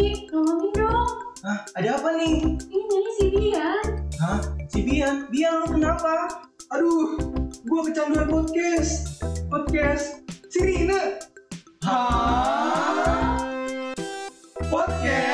Ki, dong. Hah, ada apa nih? Ini nyanyi si Bian. Hah, si Bian, Bian lu kenapa? Aduh, gua kecanduan podcast. Podcast Sirina. Hah? Podcast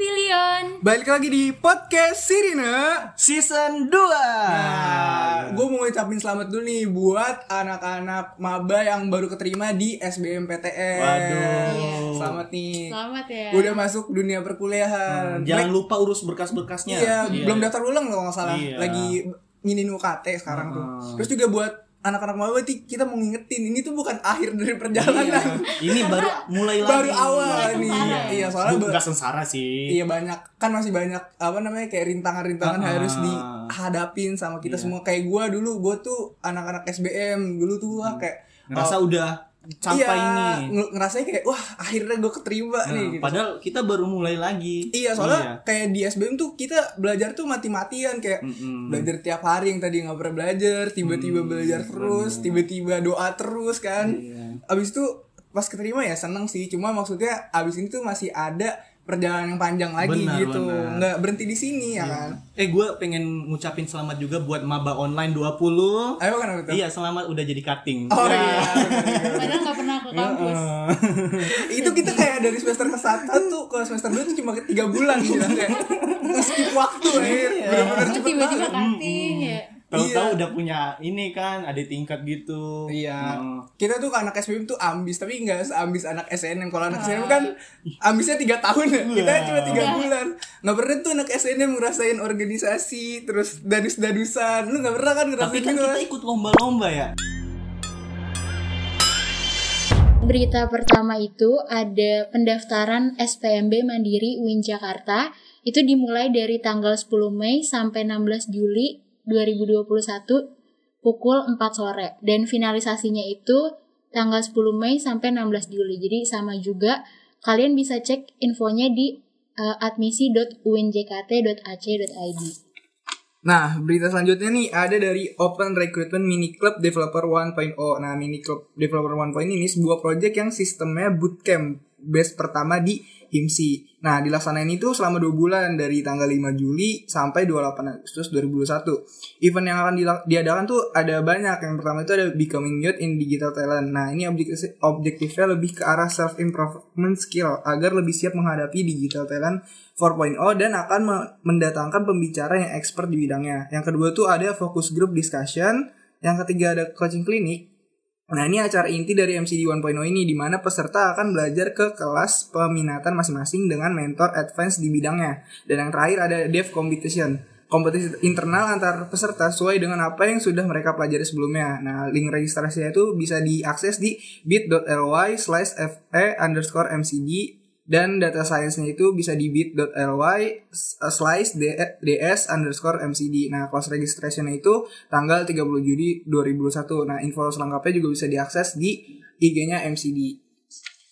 Sibilion. Balik lagi di podcast Sirina. Season 2 Nah, gue mau ngucapin selamat dulu nih buat anak-anak maba yang baru keterima di SBMPTN. Waduh. Selamat nih. Selamat ya. Udah masuk dunia perkuliahan. Jangan Baik- lupa urus berkas-berkasnya Iya, belum daftar ulang loh nggak salah. Iya. Lagi nginin UKT sekarang tuh. Hmm. Terus juga buat anak-anak maba ti- kita mau ngingetin ini tuh bukan akhir dari perjalanan. Ini baru mulai lagi Baru awal Mulai nih. sengsara ya? Iya, soalnya Enggak sengsara sih Iya banyak kan masih banyak apa namanya kayak rintangan-rintangan Ah, harus ah. dihadapin sama kita Iya. semua kayak gua dulu gua tuh anak-anak SBM dulu tuh wah kayak Ngerasa oh, udah sampai iya, ini ng- ngerasanya kayak wah akhirnya gue keterima Nah, nih gitu. Padahal kita baru mulai lagi Iya soalnya kayak di SBM tuh kita belajar tuh mati-matian kayak Mm-mm. belajar tiap hari yang tadi nggak pernah belajar tiba-tiba belajar terus tiba-tiba doa terus kan Iya. abis itu pas keterima ya seneng sih cuma maksudnya abis ini tuh masih ada perjalanan yang panjang lagi Benar, gitu benar. Iya. nggak berhenti di sini ya kan Eh gue pengen ngucapin selamat juga buat Maba Online 20 ayo kan itu Iya selamat udah jadi cutting oh Ya. iya Padahal nggak pernah ke kampus. itu kita kayak dari semester ke satu ke semester dua tuh cuma ke tiga bulan gitu kayak skip waktu akhir benar-benar Terus cepet tiba-tiba banget cutting ya. Tahu-tahu Iya. udah punya ini kan ada tingkat gitu Iya. Hmm. Kita tuh anak SBM tuh ambis tapi nggak seambis anak SNM. Kalau anak SNM kan ambisnya tiga tahun ya. Kita Iya. cuma tiga bulan. Nggak pernah tuh anak SNM ngerasain organisasi terus danus-danusan. Lu nggak pernah kan ngerasain Tapi kan gitu? kita ikut lomba-lomba ya Berita pertama itu ada pendaftaran SPMB Mandiri UIN Jakarta itu dimulai dari tanggal 10 Mei sampai 16 Juli 2021 pukul 4 sore dan finalisasinya itu tanggal 10 Mei sampai 16 Juli. Jadi sama juga kalian bisa cek infonya di uh, admisi.uinjkt.ac.id. Nah, berita selanjutnya nih ada dari Open Recruitment Mini Club Developer 1.0. Nah, Mini Club Developer 1.0 ini sebuah project yang sistemnya bootcamp base pertama di HIMSI. Nah, dilaksanain itu selama 2 bulan dari tanggal 5 Juli sampai 28 Agustus 2021. Event yang akan diadakan tuh ada banyak. Yang pertama itu ada Becoming Youth in Digital Talent. Nah, ini objektif objektifnya lebih ke arah self improvement skill agar lebih siap menghadapi digital talent 4.0 dan akan me- mendatangkan pembicara yang expert di bidangnya. Yang kedua tuh ada focus group discussion. Yang ketiga ada coaching klinik. Nah ini acara inti dari MCD 1.0 ini di mana peserta akan belajar ke kelas peminatan masing-masing dengan mentor advance di bidangnya. Dan yang terakhir ada dev competition. Kompetisi internal antar peserta sesuai dengan apa yang sudah mereka pelajari sebelumnya. Nah, link registrasinya itu bisa diakses di bit.ly slash fe underscore mcd dan data science-nya itu bisa di bit.ly slash ds underscore mcd. Nah, kelas registration-nya itu tanggal 30 Juli 2021. Nah, info selengkapnya juga bisa diakses di IG-nya MCD.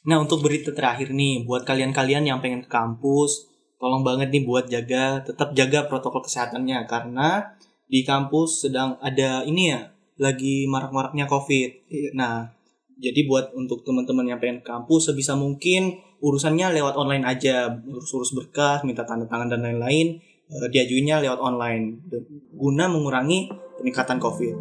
Nah untuk berita terakhir nih Buat kalian-kalian yang pengen ke kampus Tolong banget nih buat jaga Tetap jaga protokol kesehatannya Karena di kampus sedang ada ini ya Lagi marak-maraknya covid Iya. Nah jadi buat untuk teman-teman yang pengen ke kampus Sebisa mungkin urusannya lewat online aja Urus-urus berkas, minta tanda tangan dan lain-lain Diajuinnya lewat online Guna mengurangi peningkatan covid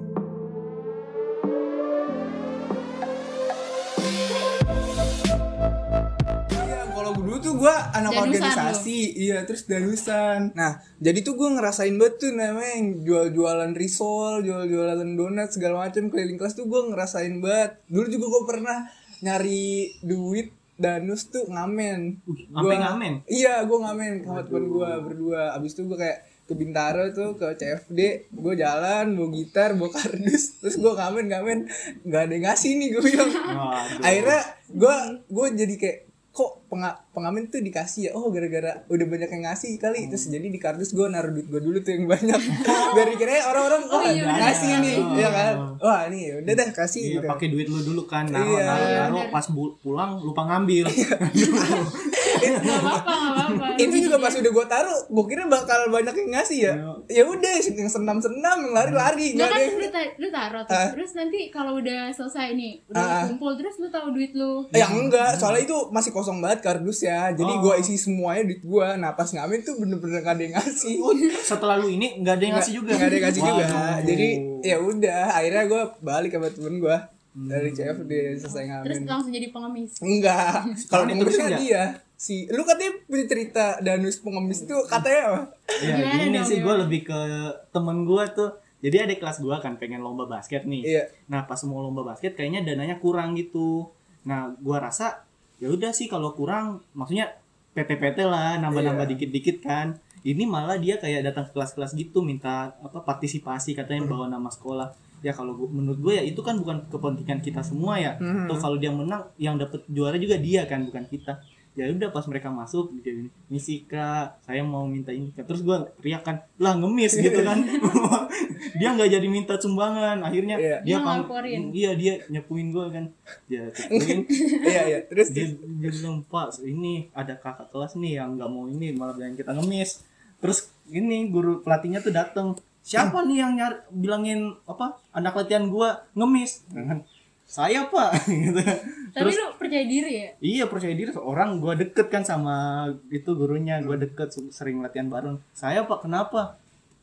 Iya, kalau dulu tuh gue anak Danusan organisasi, iya terus danusan. Nah, jadi tuh gue ngerasain banget tuh namanya yang jual-jualan risol, jual-jualan donat segala macam keliling kelas tuh gue ngerasain banget. Dulu juga gue pernah nyari duit danus tuh ngamen. sampai Gua- ngamen? Iya, gue ngamen sama temen gue berdua. Abis itu gue kayak ke Bintaro tuh ke CFD gue jalan bawa gitar bawa kardus terus gue ngamen ngamen nggak ada yang ngasih nih gue bilang Waduh. akhirnya gue gue jadi kayak kok penga- pengamen tuh dikasih ya? Oh gara-gara udah banyak yang ngasih kali. Terus jadi di kardus gue naruh duit gue dulu tuh yang banyak. Dari kira orang-orang oh, iya, ngasih benar. nih. Oh. ya kan? Wah nih udah dah kasih Iya, gitu. pakai duit lu dulu kan, naruh, Iya. naruh, naruh, pas bu- pulang lupa ngambil. Gak apa-apa, gak apa-apa. itu juga pas udah gue taruh gue kira bakal banyak yang ngasih ya ya udah yang senam senam yang lari lari Nggak nggak kan ada yang lu, ta- lu taruh tuh. Ah. Terus nanti kalau udah selesai nih, udah Ah. kumpul terus lu tahu duit lu. Ya enggak, soalnya itu masih kosong banget kardusnya. Jadi Oh. gua isi semuanya duit gua. Nah, pas ngamen tuh bener-bener gak ada yang ngasih. Oh, setelah lu ini nggak ada yang ngasih juga. Nggak ada yang ngasih juga. Jadi ya udah, akhirnya gua balik sama temen gua dari CFD selesai Terus ngamen. langsung jadi pengemis. Enggak, kalau pengemisnya dia. Si, lu katanya punya cerita Danus pengemis itu katanya apa? Ya gini dong, sih gue lebih ke temen gue tuh. Jadi ada kelas gue kan pengen lomba basket nih. Iya. Nah pas mau lomba basket kayaknya dananya kurang gitu. Nah gue rasa ya udah sih kalau kurang maksudnya PT-PT lah nambah-nambah Iya. dikit-dikit kan. Ini malah dia kayak datang ke kelas-kelas gitu minta apa partisipasi katanya bawa nama sekolah. Ya kalau gua- menurut gue ya itu kan bukan kepentingan kita semua ya. Mhm. Tuh kalau dia menang yang dapat juara juga dia kan bukan kita. Ya udah pas mereka masuk dia ini misi kak saya mau minta ini Kak." terus gue teriak kan lah ngemis gitu kan dia nggak jadi minta sumbangan akhirnya Iya. dia ngelaporin. iya dia nyepuin gue kan dia cepuin Iya, iya. Terus dia, dia bilang pak ini ada kakak kelas nih yang nggak mau ini malah bilang kita ngemis terus ini guru pelatihnya tuh dateng siapa nih yang nyar bilangin apa anak latihan gua ngemis kan saya pak gitu Tapi terus lu percaya diri ya? iya percaya diri. Orang gua deket kan sama itu gurunya gua deket sering latihan bareng. Saya pak kenapa?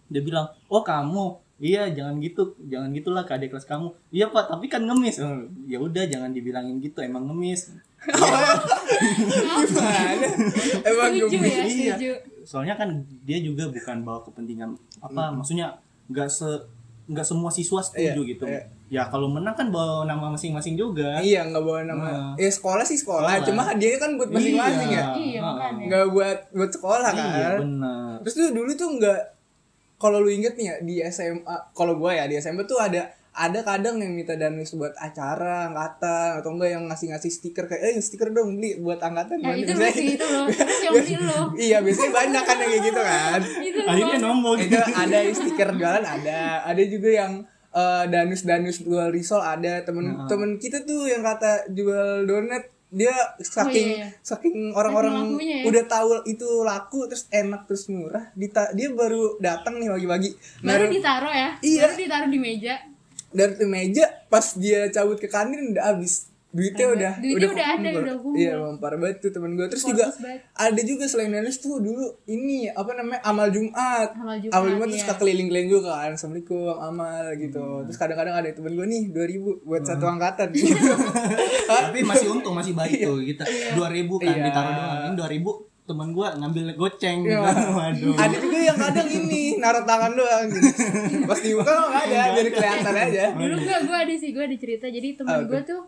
Dia bilang oh kamu. Iya jangan gitu. Jangan gitulah ke adik kelas kamu. Iya pak tapi kan ngemis. Oh, ya udah jangan dibilangin gitu. Emang ngemis. Gimana? Emang Setuju gemes. ya, Iya. soalnya kan dia juga bukan bawa kepentingan apa maksudnya nggak se nggak semua siswa setuju Iya, gitu iya. ya kalau menang kan bawa nama masing-masing juga Iya, nggak bawa nama. Nah. Ya sekolah sih sekolah, Sekolah. cuma hadiahnya kan buat masing-masing ya. Iya, makanya. Nggak buat buat sekolah kan. iya benar Terus tuh dulu tuh nggak kalau lu inget nih ya di SMA, kalau gua ya di SMA tuh ada ada kadang yang minta danus buat acara angkatan atau enggak yang ngasih-ngasih stiker kayak eh stiker dong beli buat angkatan Ya itu biasanya- sih, itu. Terus yang beli lu. iya biasanya banyak kan yang kayak gitu kan Itu akhirnya nongol itu ada yang stiker jualan ada ada juga yang eh, danus danus jual risol ada temen Nah. temen kita tuh yang kata jual donat dia saking iya, iya. saking orang-orang ya. udah tahu itu laku terus enak terus murah dita dia baru datang nih pagi-pagi Baru naruh ditaruh ya? Iya. Baru ditaruh di meja. Dari meja pas dia cabut ke kantin udah habis duitnya Hebat. udah Duitnya udah ada, kumpul. udah kumpul. iya mampar banget tuh temen gue terus Fokus juga banget. ada juga selain danus tuh dulu ini apa namanya amal jumat Amal Jumat, amal jumat terus iya. suka keliling-keliling juga kan assalamualaikum amal gitu Hmm. terus kadang-kadang ada temen gue nih 2000 buat satu angkatan tapi masih untung masih baik tuh kita dua ribu kan Iya. ditaruh doang ini dua ribu teman gua ngambil goceng gitu. Iya. waduh ada juga yang kadang ini naruh tangan doang gitu. pas dibuka nggak ada biar kelihatan aja Dulu gua gua ada sih, gua ada cerita. Jadi temen Apa gua tuh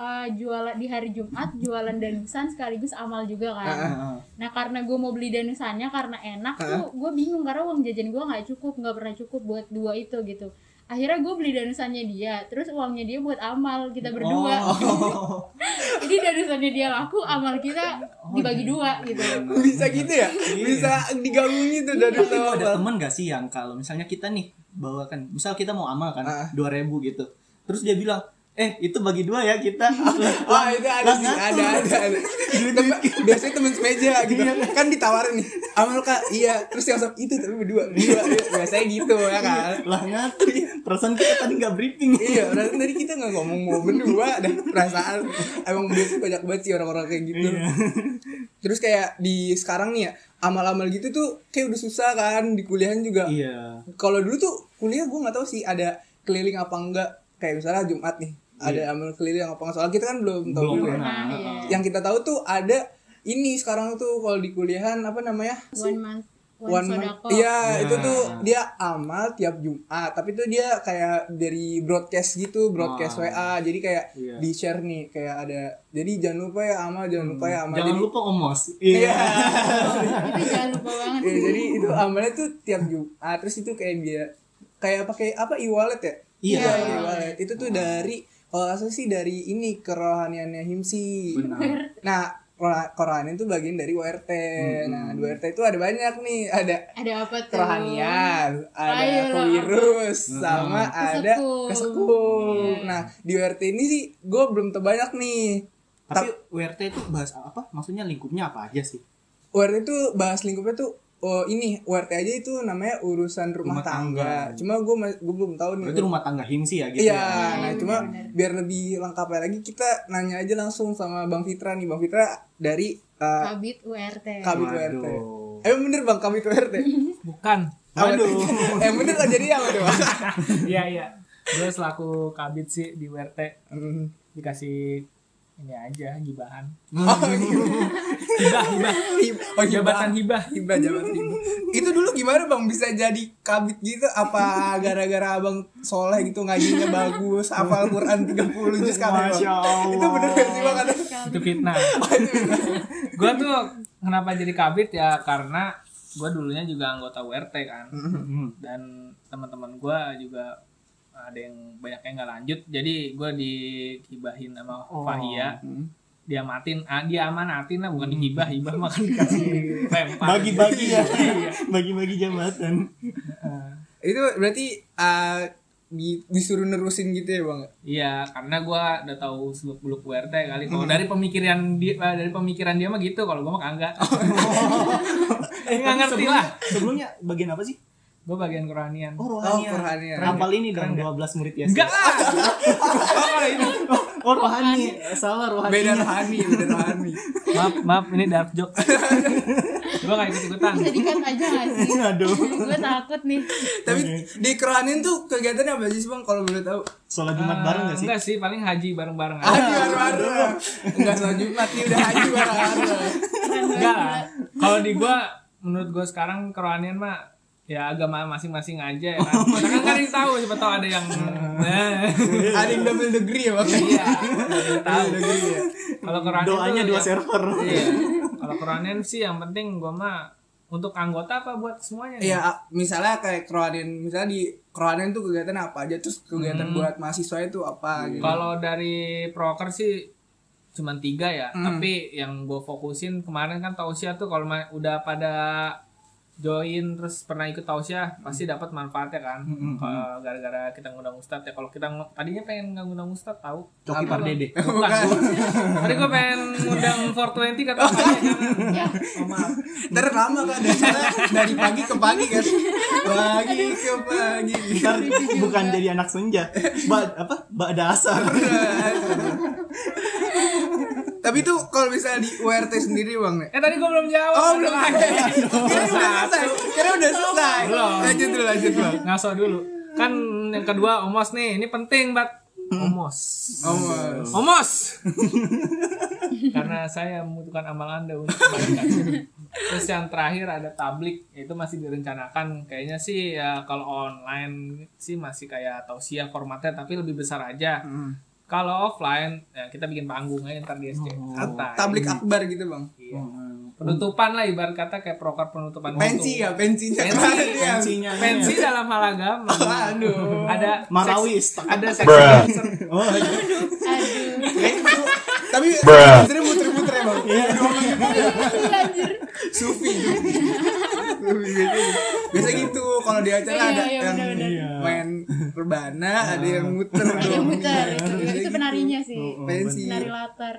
uh, jualan di hari Jumat jualan danusan sekaligus amal juga kan. Heeh. Nah karena gue mau beli danusannya karena enak tuh gue bingung karena uang jajan gue nggak cukup nggak pernah cukup buat dua itu gitu. Akhirnya gue beli danusannya dia, terus uangnya dia buat amal kita berdua. Oh. Jadi danusannya dia laku, amal kita dibagi dua gitu. bisa gitu ya? Bisa digabung gitu dan Tapi lu ada temen gak sih yang kalau misalnya kita nih bawakan, misal kita mau amal kan, Ah. dua ribu gitu, terus dia bilang, eh itu bagi dua ya kita. Wah itu ada sih, ada, ada, ada. Temen, biasanya temen semeja gitu. Kan ditawarin nih amal kak. Iya. Terus yang satu itu tapi berdua. Berdua biasanya gitu ya kan? Lah ngatur perasaan kita tadi nggak briefing. iya berarti tadi kita nggak ngomong mau berdua dan perasaan emang biasanya banyak banget sih orang-orang kayak gitu terus kayak di sekarang nih ya amal-amal gitu tuh kayak udah susah kan di kuliahan juga Iya. kalau dulu tuh kuliah gue nggak tahu sih ada keliling apa enggak kayak misalnya Jumat nih ada amal keliling apa enggak soalnya kita kan belum tahu Belum ya. pernah. Iya. yang kita tahu tuh ada ini sekarang tuh kalau di kuliahan apa namanya One month, one, One month. sodako. Iya, Ya. itu tuh dia amal tiap Jumat, tapi itu dia kayak dari broadcast gitu, broadcast Ah. WA. Jadi kayak Iya. di share nih, kayak ada. Jadi jangan lupa ya amal, jangan lupa ya amal. Jangan jadi, lupa omos. Iya. Itu jangan lupa banget. Iya, jadi itu amalnya tuh tiap Jumat. Terus itu kayak dia kayak pakai apa e-wallet ya? Iya. pakai e-wallet. Itu tuh dari kalau nggak salah sih dari ini kerohaniannya Himsi. Benar. Nah, kerohanian itu bagian dari WRT. Nah, di WRT itu ada banyak nih, ada Ada apa tuh? kerohanian, ada virus, sama ada Kesekum. Iya. Nah, di WRT ini sih gue belum tahu banyak nih. Tapi WRT itu bahas apa? Maksudnya lingkupnya apa aja sih? URT itu bahas lingkupnya tuh oh ini URT aja itu namanya urusan rumah, Rumah tangga. tangga. Cuma gue gue belum tahu nih. Berarti rumah tangga himsi ya gitu Iya, ya. nah cuma benar-benar. biar lebih lengkapnya lagi kita nanya aja langsung sama Bang Fitra nih. Bang Fitra dari uh, Kabit URT. Kabit URT. Waduh. Emang bener Bang Kabit URT? Bukan. Waduh. eh bener lah jadi apa tuh Bang? Iya iya. Gue selaku kabit sih di WRT Hmm. dikasih ini aja gibahan. Oh, iya. Hibah hibah. Oh, Jabatan hibah. Hibah jabatan hibah. Itu dulu gimana Bang bisa jadi kabit gitu? Apa gara-gara Abang soleh gitu ngajinya bagus, hafal Quran 30 juz Allah. Itu bener gak sih Bang? Kata- Itu fitnah. gue tuh kenapa jadi kabit ya karena gue dulunya juga anggota WRT kan. Hmm. Dan teman-teman gue juga ada yang banyak yang nggak lanjut jadi gue dihibahin sama Oh. Fahia Hmm. dia matin ah, dia amanatin lah bukan dihibah hibah makan dikasih lempar Bagi-bagi ya. Iya. Bagi-bagi jabatan. Itu berarti uh, di- disuruh nerusin gitu ya Bang? Iya, karena gua udah tahu seluk beluk WRT kali. Kalau dari pemikiran dia, eh, dari pemikiran dia mah gitu. Kalau gua mah kagak. Eh, Nggak ngerti sebelumnya- lah. Sebelumnya bagian apa sih? Gua bagian kerohanian. Oh, Oh, rohanian. rohanian. Hafal ini Keren dong 12 murid ya. Enggak lah. Apa ini? Oh, rohani. Salah rohani. Beda rohani, beda rohani. Maaf, maaf ini dark joke. gua gak ikut-ikutan. Bisa dikat aja gak sih? Aduh. Gue takut nih. Tapi di kerohanian tuh kegiatannya apa sih Bang kalau boleh tahu? Sholat Jumat bareng gak sih? Enggak sih, paling haji bareng-bareng aja. Haji bareng-bareng. Enggak sholat Jumat nih udah haji bareng-bareng. Enggak lah. Kalau di gua menurut gua sekarang kerohanian mah ya agama masing-masing aja ya kan. Kita kan kan tahu siapa tahu ada yang nah, Ada yang double degree ya Bang? iya, ada yang tahu. Kalau kerohanian Doanya dua ya- server. Iya. Kalau kerohanian sih yang penting gua mah untuk anggota apa buat semuanya? nih? Iya, misalnya kayak kerohanian, misalnya di kerohanian tuh kegiatan apa aja, terus kegiatan buat mahasiswa itu apa gitu. Kalau dari proker sih cuman tiga ya, Hmm. tapi yang gue fokusin kemarin kan tausiah tuh kalau udah pada join terus pernah ikut tausiah pasti dapat manfaatnya kan. Hmm, hmm, Kalau gara-gara kita ngundang ustadz ya kalau kita tadinya pengen nggak ngundang ustadz tahu. Coki Apa? Pardede. Bukan. Tadi gue pengen ngundang 420 kata saya Ya, oh, maaf. Ntar lama kan, dari, dari pagi ke pagi kan. Pagi ke pagi. Ntar bukan jadi anak senja. Ba apa? Ba'da asar. Tapi tuh kalau misalnya di URT sendiri Bang nih. Eh tadi gue belum jawab. Oh, belum. Kira udah selesai. Kira udah selesai. Belum. Lanjut dulu, lanjut Bang. ngaso dulu kan yang kedua omos nih ini penting bat omos Mas. omos karena saya membutuhkan amal anda untuk kebaikan terus yang terakhir ada tablik itu masih direncanakan kayaknya sih ya kalau online sih masih kayak tausiah formatnya tapi lebih besar aja Hmm. Kalau offline ya kita bikin panggung aja ntar di SC Santai. Tablik akbar gitu Bang. Iya. penutupan lah ibarat kata kayak proker penutupan Pensi ya, pensinya. Pensi, ya. Pensinya. pensi dalam hal agama Aduh. ada Marawis. seks- ada seksi dancer. Oh, iya. aduh. Tapi sebenarnya muter-muter ya Bang. Iya. Anjir. Sufi. Sufi biasa, biasa gitu kalau di acara Iya, ada iya, yang main rebana, ada yang muter Ada yang muter Iya, itu. gitu. penarinya sih. Pensi. Penari latar.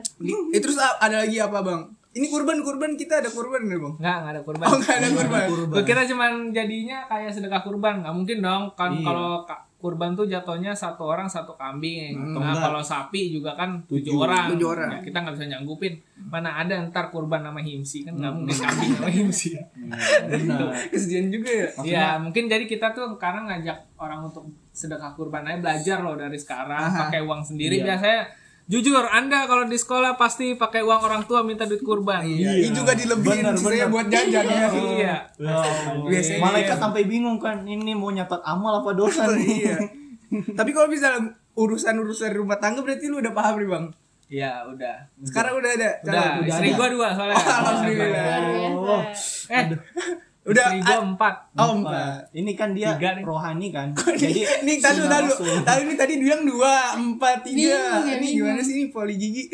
Eh, terus a- ada lagi apa bang? Ini kurban kurban kita ada kurban nih bang? Nggak, nggak ada kurban. Oh nggak ada kurban. Gue kira cuman jadinya kayak sedekah kurban. Nggak mungkin dong. Kan Iya. kalau ka- kurban tuh jatuhnya satu orang satu kambing. Hmm, nah enggak. kalau sapi juga kan tujuh, Tujuh. orang. Tujuh orang. Ya, kita nggak bisa nyanggupin. Mana ada ntar kurban nama himsi kan nggak mungkin kambing nama himsi. Kesian juga ya. Iya, mungkin jadi kita tuh sekarang ngajak orang untuk sedekah kurban aja belajar loh dari sekarang Aha. pakai uang sendiri Iya. biasanya. Jujur, Anda kalau di sekolah pasti pakai uang orang tua minta duit kurban. Iya. Ini juga dilebihin Benar, saya buat jajan ya. Iya. Biasanya Malaikat sampai bingung kan ini mau nyatat amal apa dosa nih. iya. Tapi kalau misalnya urusan-urusan rumah tangga berarti lu udah paham nih bang. Iya, udah. Sekarang udah ada. Udah, calon? istri ada. gua dua soalnya. Oh, alhamdulillah. Biasa. Eh, Udah. istri gua ah, empat. Oh empat. Ini kan dia Tiga rohani kan. Jadi Nih tadi tadi tadi ini tadi bilang dua empat tiga. Ya, Ini gimana sih ini poli gigi?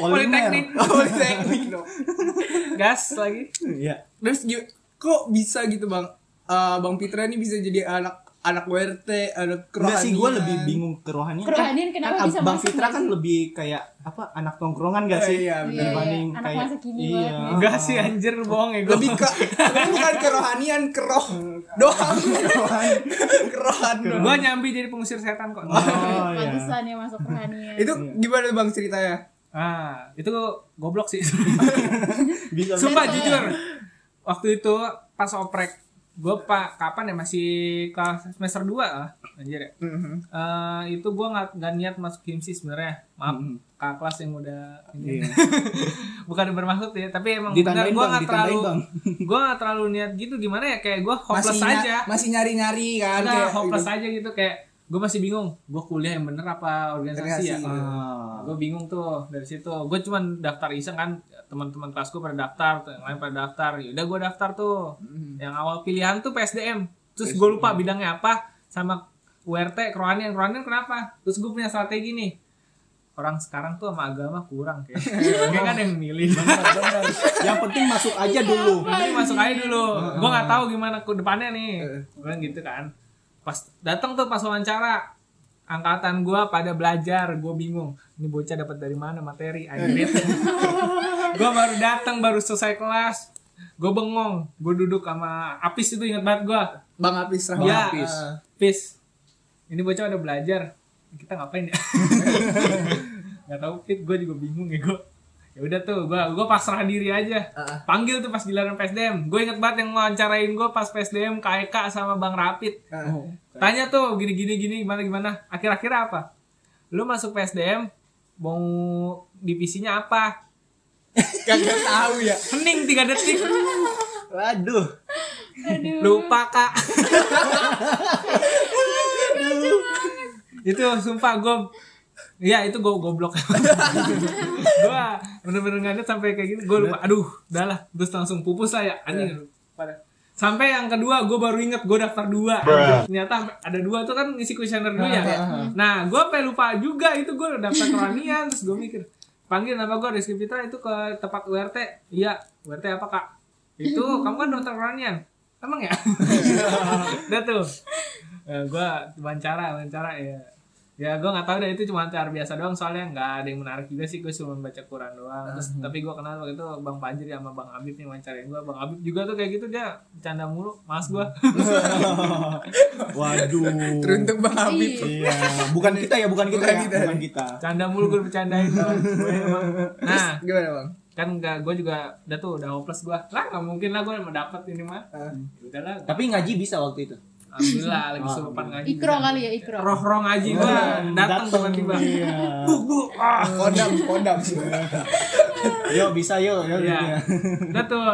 Politeknik. Oh, Politeknik dong. Gas lagi. Iya. Terus kok bisa gitu bang? Eh, bang Pitra ini bisa jadi anak anak WRT ada Enggak sih, gue kerohanian. lebih bingung kerohanian. Kerohanian kenapa kan bisa Bang Fitra nggak kan lebih kayak apa anak tongkrongan gak Eh, sih? iya, benar. Iya, iya. Dibanding Anak kayak masa kini iya. banget. Enggak sih anjir bohong ya gue. lebih ke bukan kerohanian keroh doang kerohan doang. Gue nyambi jadi pengusir setan kok. Oh iya. Pantesan ya masuk rohanian. itu gimana bang ceritanya Ah, itu goblok sih. Bisa Sumpah jujur. Waktu itu pas oprek gue pak kapan ya masih kelas semester 2 lah anjir ya Mhm. Eh, itu gue nggak nggak niat masuk himsi sebenarnya maaf Mhm. kakak kelas yang udah ini Iya. bukan bermaksud ya tapi emang benar gue nggak terlalu gue nggak terlalu niat gitu gimana ya kayak gue hopeless masih aja masih nyari nyari kan Enggak, kayak hopeless gitu. aja gitu kayak gue masih bingung gue kuliah yang bener apa organisasi ya Organisasi. Ah. gue bingung tuh dari situ gue cuman daftar iseng kan teman-teman kelas gue pada daftar tuh, yang lain pada daftar. Yaudah gue daftar tuh. Mhm. yang awal pilihan tuh PSDM terus gue lupa bidangnya apa sama URT kerohanian kerohanian kenapa? Terus gue punya strategi nih. Orang sekarang tuh sama agama kurang kayak. Kayak kan yang milih. Benar. Yang penting masuk aja dulu. Nanti masuk aja dulu. Gue nggak tahu gimana ke depannya nih. Bilang gitu kan. Pas datang tuh pas wawancara angkatan gue pada belajar. Gue bingung ini bocah dapat dari mana materi? Anjir gue baru datang baru selesai kelas. Gue bengong. Gue duduk sama Apis itu inget banget gue bang Apis Rahmat ya Apis. Apis. Ini bocah udah belajar. Kita ngapain ya? Nggak tahu Pit. Gue juga bingung ya gue ya udah tuh gue gue pasrah diri aja. Ah. panggil tuh pas giliran PSDM gue inget banget yang wawancarain gue pas PSDM KEK sama Bang Rapid. Ah. tanya tuh gini gini gini gimana gimana? Akhir-akhir apa? Lu masuk PSDM mau divisinya apa kagak tahu ya. Hening tiga detik. Waduh. Aduh. lupa kak. Itu sumpah gue Iya itu gue goblok. Gue bener-bener ngadet sampai kayak gitu Gue lupa. Aduh udah lah. Terus langsung pupus lah ya. Anjing pada Sampai yang kedua gue baru inget gue daftar dua. Ternyata sampai ada dua tuh kan ngisi kuesioner dulu ya. Nah gue sampai lupa juga itu gue daftar keranian Terus gue mikir Panggil nama gue Rizky Fitra itu ke tempat URT Iya URT apa kak? Itu kamu kan daftar keranian Emang ya? Udah tuh. Ya, gue wawancara wawancara ya ya gue nggak tahu deh itu cuma wawancara biasa doang soalnya nggak ada yang menarik juga sih gue cuma baca Quran doang terus tapi gue kenal waktu itu bang Fajri sama bang Habib yang wawancarain gue bang Habib juga tuh kayak gitu dia bercanda mulu mas gue Waduh. teruntuk bang Habib Iya. Bukan kita ya, bukan kita Bukan ya, kita. bukan kita. bercanda mulu gue bercandain nah gimana bang kan nggak gue juga udah tuh udah hopeless gue lah nggak mungkin lah gue mau dapet ini mah Ah. udahlah Tapi ngaji bisa waktu itu. Alhamdulillah lagi surupan ngaji Ikro kali ya ikro. roh-roh ngaji gue datang tiba-tiba. Iya. kodam kodam. Yuk bisa yuk, yuk. Iya. gitu ya. Udah tuh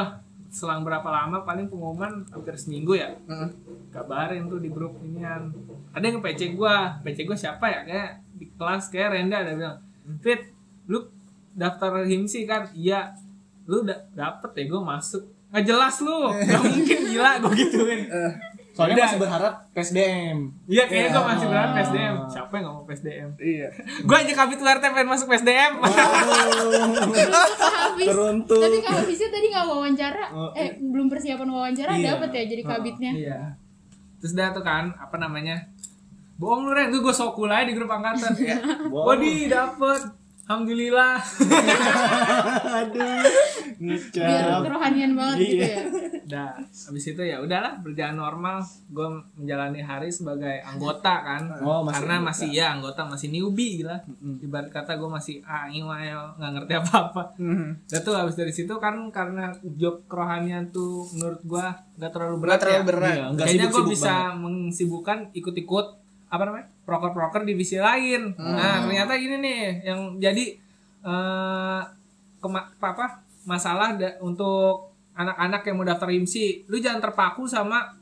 selang berapa lama paling pengumuman hampir seminggu ya. Heeh. kabarin tuh di grup inian. Ada yang PC gua. PC gua siapa ya? Kayak di kelas kayak Renda ada bilang Fit lu daftar himsi kan? Iya. Lu da dapet ya gua masuk. Nggak jelas lu. Nggak mungkin gila gua gituin. Eh, Soalnya Udah. masih berharap PSDM. iya kayaknya gua Iya. masih berharap PSDM siapa yang nggak mau PSDM iya gua aja kabit URT pengen masuk PSDM Habis. Teruntuk. Tapi kalau bisa tadi nggak wawancara, Oh, eh belum persiapan wawancara Iya. dapat ya jadi kabitnya. Iya. Terus dah tuh kan, apa namanya? Bohong lu Ren, gue sok cool aja di grup angkatan. ya. Wow. Wadi dapet. Alhamdulillah. Aduh. Biar Ngecap. kerohanian banget gitu Iya. ya. Udah, habis itu ya udahlah berjalan normal. Gue menjalani hari sebagai anggota kan. Oh, masih Karena anggota. masih ya anggota masih newbie gila. Ibarat kata gue masih ah ngayal nggak ngerti apa-apa. Mhm. Udah tuh habis dari situ kan karena job kerohanian tuh menurut gue nggak terlalu berat Nggak terlalu ya. berat. Iya, nggak Kayaknya gue bisa banget. mensibukkan ikut-ikut apa namanya proker-proker divisi lain. Nah ternyata gini nih yang jadi eh kema- apa, apa masalah da- untuk anak-anak yang mau daftar IMSI, lu jangan terpaku sama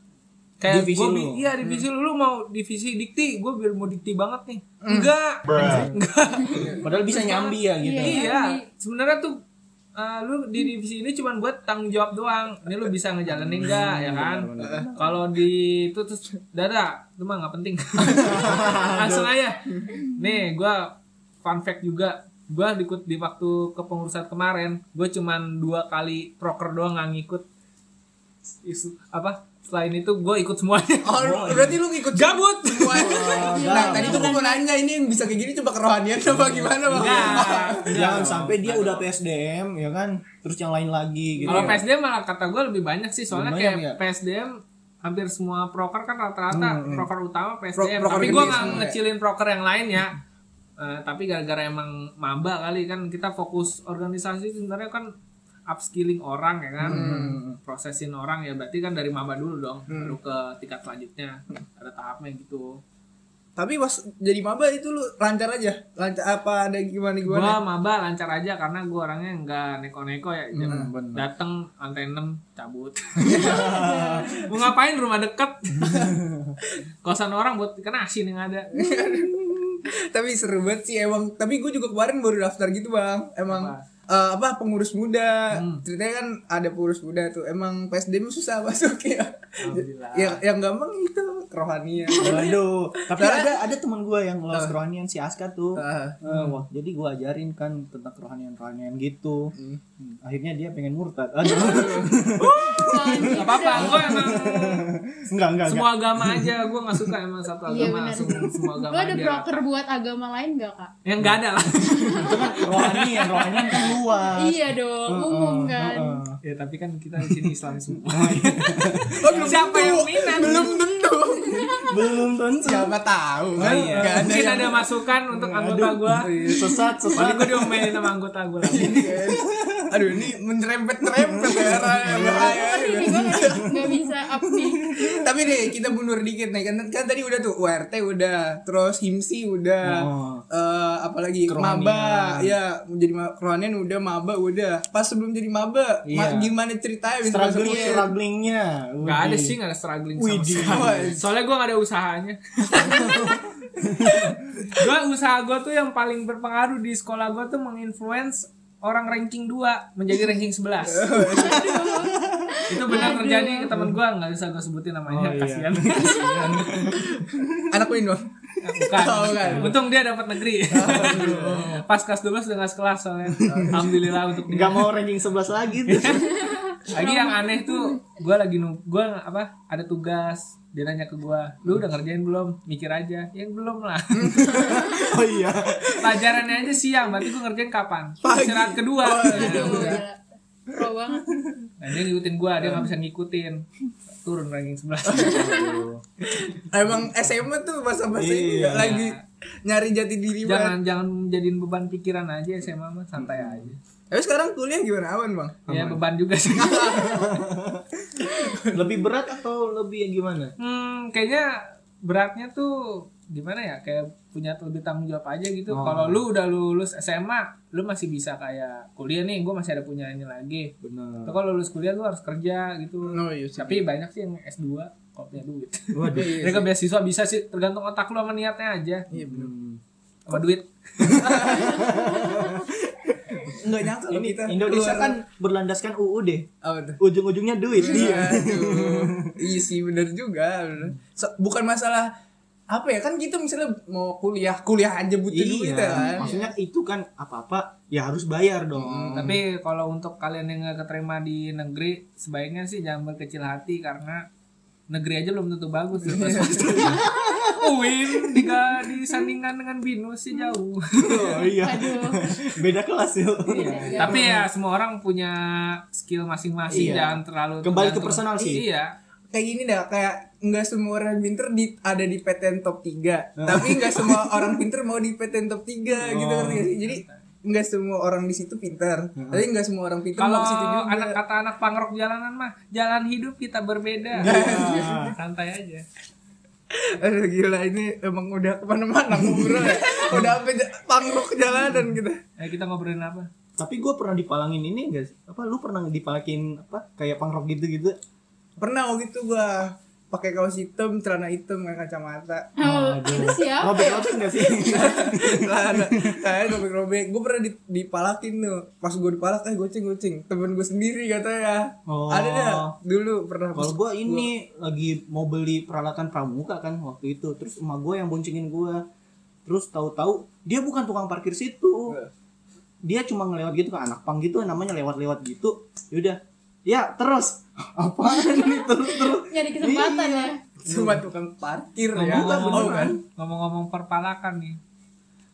kayak Divisi gua lu. iya divisi lu, lu mau divisi dikti, gue biar mau dikti banget nih. Enggak, enggak. Padahal bisa nyambi ya gitu. Iya. Iya, sebenarnya tuh uh, lu di divisi ini cuma buat tanggung jawab doang. Ini lu bisa ngejalanin enggak ya kan? Kalau di itu terus dada, itu mah nggak penting. Langsung aja. Nih, gua fun fact juga. Gua ikut di waktu kepengurusan kemarin, gue cuman dua kali proker doang nggak ngikut isu apa selain itu gue ikut semuanya Oh, berarti lu ikut gabut semua. Nah, tadi tuh gue mau nanya ini yang bisa kayak gini coba kerohanian apa gimana, Bang? Enggak. Jangan sampai dia udah PSDM ya kan, terus yang lain lagi gitu. Kalau PSDM malah kata gue lebih banyak sih soalnya Lebih kayak banyak ya? PSDM hampir semua proker kan rata-rata proker utama PSDM. Pro- proker tapi gue nggak ya. ngecilin proker yang lain ya. Eh, tapi gara-gara emang maba kali kan kita fokus organisasi sebenarnya kan upskilling orang ya kan, prosesin orang ya berarti kan dari maba dulu dong, baru ke tingkat selanjutnya ada tahapnya gitu. Tapi pas jadi maba itu lu lancar aja. Lancar apa ada gimana Gua gimana? maba lancar aja karena gua orangnya nggak neko-neko ya. Hmm, bener. datang lantai 6 cabut. Mau ngapain rumah deket? Kosan orang buat ikan asin yang ada. tapi seru banget sih emang. Tapi gue juga kemarin baru daftar gitu, Bang. Emang Apa? Eh, apa pengurus muda Hmm. ceritanya kan ada pengurus muda tuh emang PSDM susah masuk ya Alhamdulillah. yang yang gampang itu kerohanian Waduh, tapi ada ada teman gue yang lolos kerohanian si Aska tuh. Ah. Eh, wah, jadi gue ajarin kan tentang kerohanian-kerohanian gitu. Hmm. Hmm, Akhirnya dia pengen murtad. Aduh. Gak apa-apa, gua emang enggak, enggak, semua agama aja. Gua nggak suka emang satu Iya agama benar. langsung semua agama. Lo ada broker buat agama lain gak kak? Yang nggak ada lah. Itu kan rohanian, rohanian kan luas. Iya dong, umum kan. Heeh. ya tapi kan kita di sini Islam semua. oh, belum Siapa yang minat? belum tentu Belum tentu. siapa tahu Oh, kan iya. Nggak ada Mungkin yang- ada masukan untuk anggota gua. Sesat, Paling sesat. gua diomelin sama anggota gua lagi. aduh ini menyerempet nyerempet ya Raya. bahaya Ini gue gak, gak bisa up nih. tapi deh kita mundur dikit nih kan kan tadi udah tuh URT udah terus himsi udah Oh. eh, apalagi maba ya menjadi ma- kerohanian udah maba udah pas sebelum jadi maba ma- Iya. gimana ceritanya Struggling? Gak strugglingnya. ada Widih. sih, gak ada struggling sama sekali. Soalnya gue gak ada usahanya. gue usaha gue tuh yang paling berpengaruh di sekolah gue tuh menginfluence orang ranking 2 menjadi ranking 11 itu benar terjadi ke teman gue nggak bisa gue sebutin namanya Oh, iya. kasihan anak Win dong bukan. Oh, bukan. untung dia dapat negeri pas kelas 12 udah nggak sekelas soalnya alhamdulillah untuk dia Nggak mau ranking 11 lagi tuh. Lagi yang aneh tuh gue lagi nu gue apa ada tugas dia nanya ke gue lu udah ngerjain belum? Mikir aja. Ya belum lah. Oh iya. pelajarannya aja siang berarti gue ngerjain kapan? Istirahat kedua. Oh, Nah. Pro banget. nah dia ngikutin gue dia nggak bisa ngikutin. Turun ranking 11 emang SMA tuh masa-masa ini Iya. nggak lagi nyari jati diri banget. jangan jangan jadiin beban pikiran aja SMA mah santai aja tapi sekarang kuliah gimana? Aman bang? Ya beban juga sih. Lebih berat atau lebih gimana? hmm, kayaknya beratnya tuh gimana ya? Kayak punya lebih tanggung jawab aja gitu. Oh. kalau lu udah lulus SMA lu masih bisa kayak kuliah nih. Gue masih ada punya ini lagi. Benar. Kalau lulus kuliah lu harus kerja gitu. Oh, iya sih. tapi banyak sih yang S2 kalau punya duit. Waduh. mereka beasiswa bisa sih tergantung otak lu sama niatnya aja. Iya bener Hmm. sama duit nggak nyangka loh Ini kita Indonesia keluar- kan berlandaskan UU deh. apa tuh Ujung-ujungnya duit. Iya, aduh. iya sih bener juga. bener. So- bukan masalah apa ya kan gitu misalnya mau kuliah kuliah aja butuh duit ya kan. Maksudnya itu kan apa-apa ya harus bayar dong. tapi kalau untuk kalian yang gak keterima di negeri sebaiknya sih jangan berkecil hati karena negeri aja belum tentu bagus lepas swasta. UIN diga disandingkan dengan binus sih jauh Oh iya. Aduh. Beda kelas yuk. tapi ya semua orang punya skill masing-masing Iya. jangan terlalu Kembali ke personal sih. iya Kayak gini dah kayak nggak semua orang pinter di ada di PTN top 3 tapi nggak semua orang pinter mau di PTN top 3 gitu Oh. sih jadi nggak semua orang di situ pinter tapi nggak semua orang pinter Kalau anak kata anak pangrok jalanan mah jalan hidup kita berbeda. Santai aja. Aduh gila ini emang udah ke mana-mana ngobrol ya udah sampai ja- pangrok jalanan kita Eh kita ngobrolin apa? Tapi gue pernah dipalangin ini enggak sih? Apa lu pernah dipalakin apa kayak pangrok gitu-gitu? pernah waktu itu gua pakai kaos hitam celana hitam kacamata. Oh, itu siapa? Robek-robek enggak sih? celana kayak robek robek gue pernah di- dipalakin tuh. Pas gue dipalak eh goceng goceng. Temen gue sendiri katanya. Oh. ada dah dulu pernah. Kalau gue ini lagi mau beli peralatan pramuka kan waktu itu, terus emak gue yang boncengin gue, terus tahu-tahu dia bukan tukang parkir situ, dia cuma ngelewat gitu kan anak pang gitu namanya lewat-lewat gitu, yaudah Ya, terus. Apaan nih terus terus? Nyari kesempatan Iya. ya. Cuma tukang parkir ya. Ngomong-ngomong Oh kan. ngomong-ngomong perpalakan nih.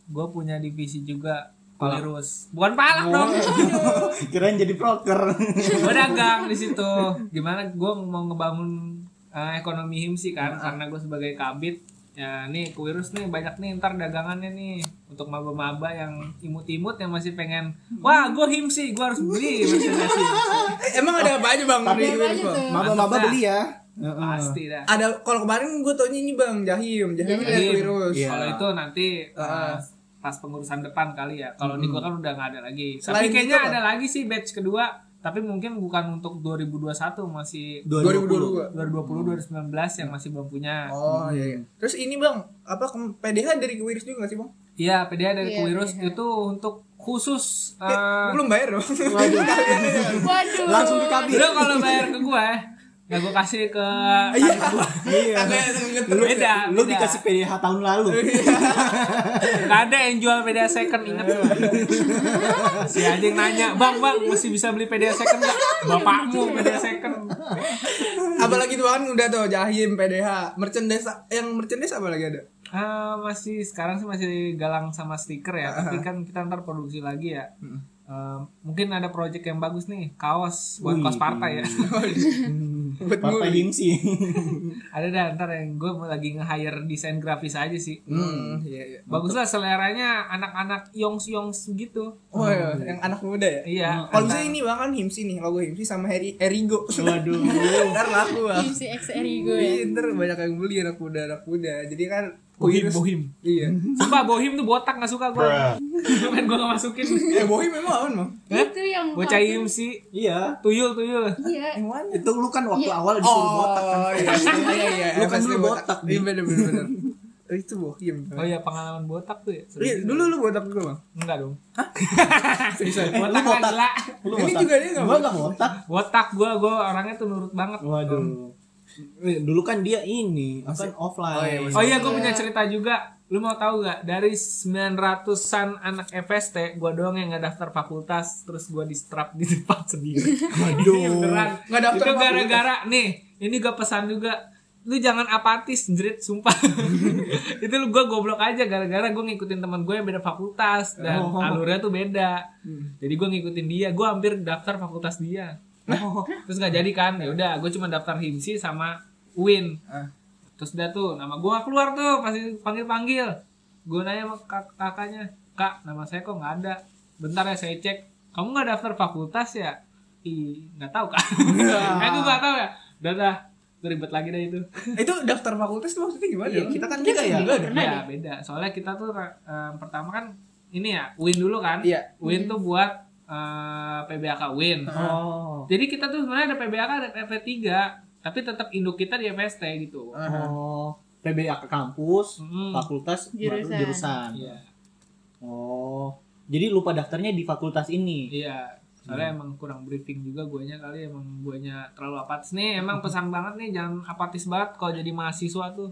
Gue punya divisi juga Kulirus. Bukan palak dong. Kirain jadi broker. gue dagang di situ. Gimana gue mau ngebangun eh, ekonomi himsi kan karena gue sebagai kabit ya nih kuirus nih banyak nih ntar dagangannya nih untuk maba-maba yang imut-imut yang masih pengen wah gue himsi gue harus beli merchandise himsi. Emang ada apa aja bang? Tapi- di Apa aja Wiris, Bang? tuh? Maba-maba Mantap beli ya. pasti dah Ada kalau kemarin gue taunya ini bang Jahim, Jahim Jahim. dari virus. Iya. kalau itu nanti eh, pas pengurusan depan kali ya kalau di gue kan udah nggak ada lagi Selain tapi kayaknya itu, ada lagi sih batch kedua tapi mungkin bukan untuk 2021 masih 2022. 2020 2019 yang masih belum punya Oh iya, iya. Terus ini bang, apa PDH dari Wiris juga gak sih bang? Iya, PDA dari Iya, Kuirus PDA. itu untuk khusus Eh, eh, belum bayar dong. Waduh. Langsung ke kabin. kalau bayar ke gue, ya gue kasih ke Iya. Iya. Lu beda, Lu beda. dikasih PDH tahun lalu. Gak ada yang jual PDA second inget Si anjing nanya Bang bang masih bisa beli PDA second gak? Bapakmu PDA second Apalagi tuh kan udah tuh Jahim, PDH, merchandise yang merchandise apa lagi ada? Ah, Masih sekarang sih masih galang sama stiker ya Tapi kan kita ntar produksi lagi ya Eh, mungkin ada project yang bagus nih kaos buat Wih. kaos partai ya Buat nguli. Himsi. ada dah ntar yang gue lagi nge-hire desain grafis aja sih Hmm, iya iya. bagus lah seleranya anak-anak yongs yongs gitu Oh iya, yang anak muda ya? iya Kalau misalnya ini bang kan Himsi nih, logo Himsi sama Heri, Erigo. Waduh. Ntar laku bang. Si X Erigo ya. Iya, ntar banyak yang beli anak muda anak muda. Jadi kan bohim bohim Iya. sumpah bohim tuh botak gak suka gue kan gue gak masukin Eh bohim memang aman bang. Itu yang bocah sih Iya. tuyul tuyul Iya. Yang mana? Itu lu kan waktu Iya. awal disuruh botak kan. Oh iya iya iya. Lu kan dulu botak. Iya bener bener. Oh, itu bohim. oh iya pengalaman botak tuh ya Iya, dulu lu botak juga bang. enggak dong Seriusan. botak lah gila Lu Ini botak. juga dia nggak Gua enggak botak. botak gue gue orangnya tuh nurut banget Waduh. Eh, Dulu kan dia ini, kan offline. Oh, iya, Oh iya, gue punya cerita juga. Lu mau tahu gak? Dari 900-an anak FST, gue doang yang gak daftar fakultas, terus gue di strap di tempat sendiri. Waduh. Beneran. Nggak daftar Itu fakultas. gara-gara nih, ini gue pesan juga. Lu jangan apatis, jerit, sumpah. itu lu gue goblok aja gara-gara gue ngikutin teman gue yang beda fakultas dan Oh. alurnya tuh beda. Jadi gue ngikutin dia, gue hampir daftar fakultas dia. Oh. Terus nggak jadi kan? Ya udah, gue cuma daftar himsi sama UIN Ah. terus udah tuh nama gua keluar tuh pasti panggil panggil gue nanya sama kak kakaknya kak nama saya kok nggak ada bentar ya saya cek kamu nggak daftar fakultas ya ih nggak tahu kak eh gue nggak tahu ya udah dah Itu ribet lagi dah itu Itu daftar fakultas tuh maksudnya gimana? Iya, kita kan juga ya. Ada. ya beda soalnya kita tuh eh, pertama kan ini ya win dulu kan Iya. win tuh buat eh, PBAK win Oh. jadi kita tuh sebenarnya ada PBAK ada PP3 tapi tetap induk kita di FST gitu Oh. PBA ke kampus, Mm. fakultas baru Jurusan. jurusan. iya Oh. Jadi lupa daftarnya di fakultas ini. Iya, soalnya emang kurang briefing juga guanya kali emang guanya terlalu apatis nih. Emang pesan banget nih jangan apatis banget kalau jadi mahasiswa tuh.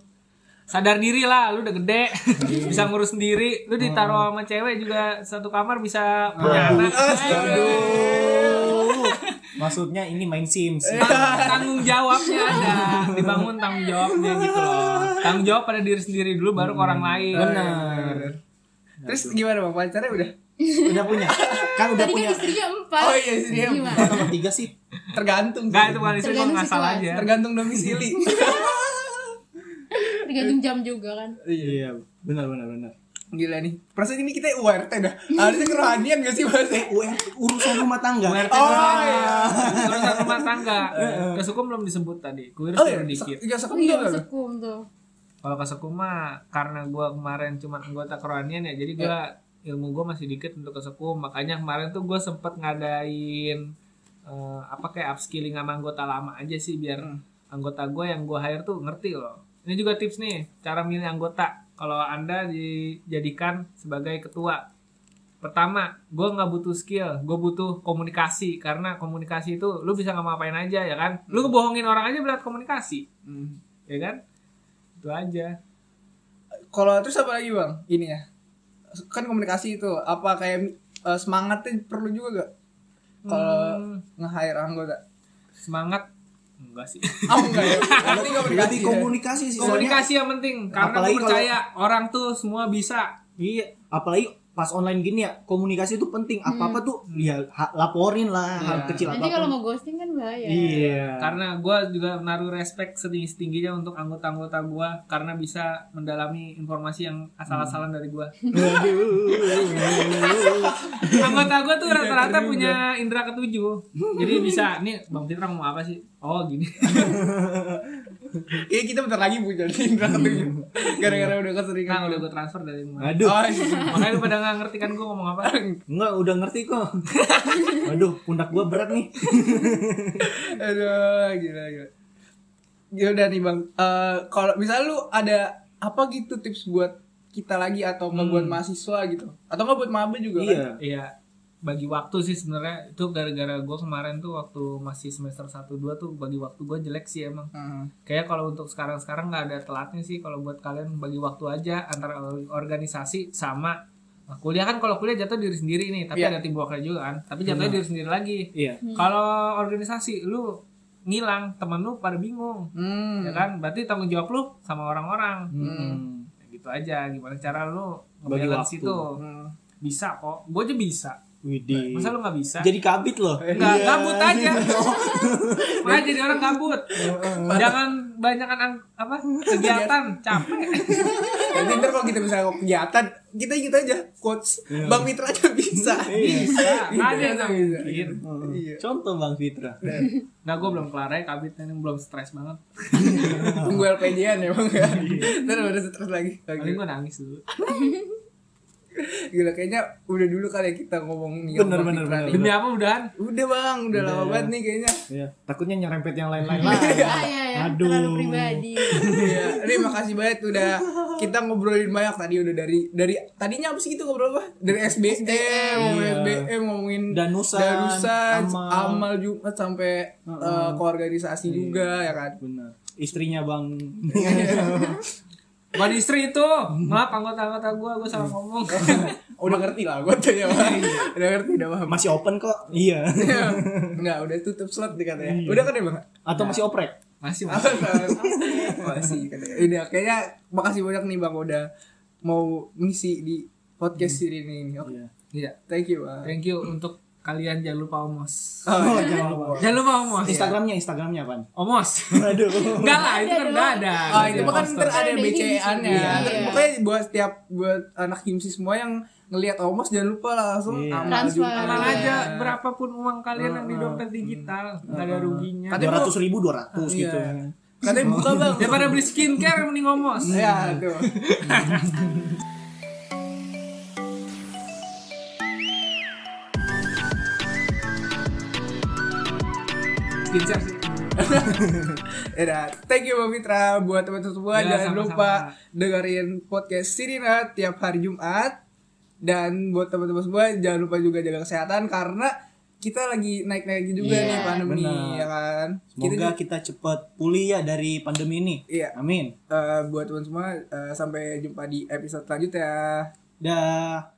Sadar diri lah, lu udah gede, bisa ngurus sendiri. Lu ditaruh sama cewek juga satu kamar bisa punya anak. Aduh. Maksudnya ini main Sims. Tang- tanggung jawabnya ada, dibangun tanggung jawabnya gitu loh. Tanggung jawab pada diri sendiri dulu baru ke orang lain. Benar. Terus gimana bang? Pacarnya udah? Udah punya. Kan udah Tadi punya. kan istrinya empat. Oh iya istrinya? Empat sama tiga sih. Tergantung. Enggak sih. itu bukan istri Tergantung aja. Tergantung domisili. Tergantung jam juga kan. Iya, benar benar benar. Gila nih. Perasaan ini kita URT dah. Harusnya kerohanian gak sih mas? Eh, UR, urusan rumah tangga. URT Oh, oh, iya. Urusan rumah tangga. Kesukum belum disebut tadi. Kuirus Oh iya. dikit. Iya Oh sekum iya juga. sekum tuh. Kalau kesekum mah karena gua kemarin cuma anggota kerohanian ya, jadi gua ilmu gua masih dikit untuk kesekum. Makanya kemarin tuh gua sempet ngadain eh, apa kayak upskilling sama anggota lama aja sih biar anggota gua yang gua hire tuh ngerti loh. Ini juga tips nih cara milih anggota. Kalau anda dijadikan sebagai ketua, pertama gue nggak butuh skill gue butuh komunikasi karena komunikasi itu lu bisa ngapain aja ya kan lu ngebohongin orang aja berat komunikasi Hmm. ya kan itu aja Kalau terus apa lagi bang? Ini ya. Kan komunikasi itu apa kayak eh, semangatnya perlu juga gak? Kalau Hmm. nge-hire anggota. semangat enggak sih Oh enggak ya. Berarti enggak Berarti berarti komunikasi sih komunikasi yang penting karena Apalagi gue percaya orang tuh semua bisa Iya, apalagi pas online gini ya komunikasi itu penting. Apa-apa tuh ya ha- laporin lah hal Iya. kecil Nanti apa pun. kalau mau ghosting kan bahaya. Iya. karena gue juga naruh respect setinggi tingginya untuk anggota-anggota gue karena bisa mendalami informasi yang asal-asalan dari gue anggota gue tuh rata-rata punya indera ketujuh jadi bisa nih bang Fitra ngomong apa sih oh gini Iya kita bentar lagi punya Indra. Gara-gara udah keseringan. kan udah gue transfer dari rumah Aduh, Oh, iya. makanya lu pada nggak ngerti kan gue ngomong apa enggak udah ngerti kok. Aduh, pundak gua berat nih. Aduh, gila gila. Ya udah nih Bang. Eh kalau misalnya lu ada apa gitu tips buat kita lagi atau nggak buat mahasiswa gitu? Atau nggak buat maba juga kan? Iya. Bagi waktu sih sebenarnya itu gara-gara gue kemarin tuh waktu masih semester 1 2 tuh bagi waktu gue jelek sih emang. Hmm. Kayak kalau untuk sekarang-sekarang nggak ada telatnya sih kalau buat kalian bagi waktu aja antara organisasi sama nah, kuliah kan kalau kuliah jatuh diri sendiri nih, tapi Iya. ada tim worknya juga kan. Tapi jatuhnya diri sendiri lagi. Iya. Kalau organisasi lu ngilang, temen lu pada bingung. Hmm. Ya kan? Berarti tanggung jawab lu sama orang-orang. Hmm. Ya gitu aja. Gimana cara lu Bagi ngebalance waktu. itu? Hmm. Bisa kok. Gue aja bisa. Widih. Masa lu nggak bisa? Jadi kabit loh. Enggak, gabut aja. Makanya jadi orang gabut. Jangan banyakan ang- apa? kegiatan, capek. Jadi ntar kalau kita misalnya kegiatan, kita gitu aja quotes Bang Mitra aja bisa. Bisa, ada yang bisa. Iya. Contoh Bang Fitra. Nah, gue belum kelar ya kabit ini belum stres banget. Tunggu LPJ-an ya Bang ya. Ntar udah stres lagi. Paling gue nangis dulu. Gila kayaknya udah dulu kali ya kita ngomong nih Bener, bener, bener. Demi apa udahan? Udah Bang, udah lama banget nih kayaknya. Iya. Takutnya nyerempet yang lain-lain lagi. Ah, iya, ya. Aduh. Terlalu pribadi. Iya, ini makasih banget udah kita ngobrolin banyak tadi udah dari dari tadinya apa sih kita ngobrol apa? Dari SBM, ngomongin Iya. SBM, ngomongin Danusan, Danusan, amal. amal Jumat sampai eh, ke organisasi juga ya kan. Benar. Istrinya Bang. Buat istri itu, maaf anggota-anggota gue, gue salah ngomong. udah ngerti lah gue tanya Bang. Udah ngerti udah paham. Masih open kok. Iya. Enggak, udah tutup slot nih katanya. Udah kan ya Bang? Atau masih oprek? Masih masih. Masih katanya. Udah kayaknya makasih banyak nih Bang udah mau ngisi di podcast ini nih. Oke. Iya. Iya. Thank you Bang. Thank you untuk kalian jangan lupa omos. Oh, jangan lupa. Jangan lupa omos. Instagramnya, Instagramnya apa? Omos. Aduh. Enggak lah, itu kan udah ada. Oh, itu kan Poster. ntar ada BCA-nya. Iya. Pokoknya buat setiap buat anak himsi semua yang ngelihat Omos jangan lupa langsung Iya. amal Transfer. juga. Amal Iya. aja berapapun uang kalian yang di dompet digital, nggak ada ruginya. Dua ratus ribu, dua ratus Iya. gitu. Katanya buka bang. Daripada beli skincare mending omos. Ya tuh. Skincare sih. Ya udah. thank you Bang Mitra buat teman-teman semua Ya, jangan sama-sama. lupa dengerin podcast Sirina tiap hari Jumat dan buat teman-teman semua jangan lupa juga jaga kesehatan karena kita lagi naik-naik juga Iya, nih pandemi benar. ya kan. Semoga Kita kita cepat pulih ya dari pandemi ini. Iya. Amin. eh, buat teman semua eh, sampai jumpa di episode selanjutnya. Dah.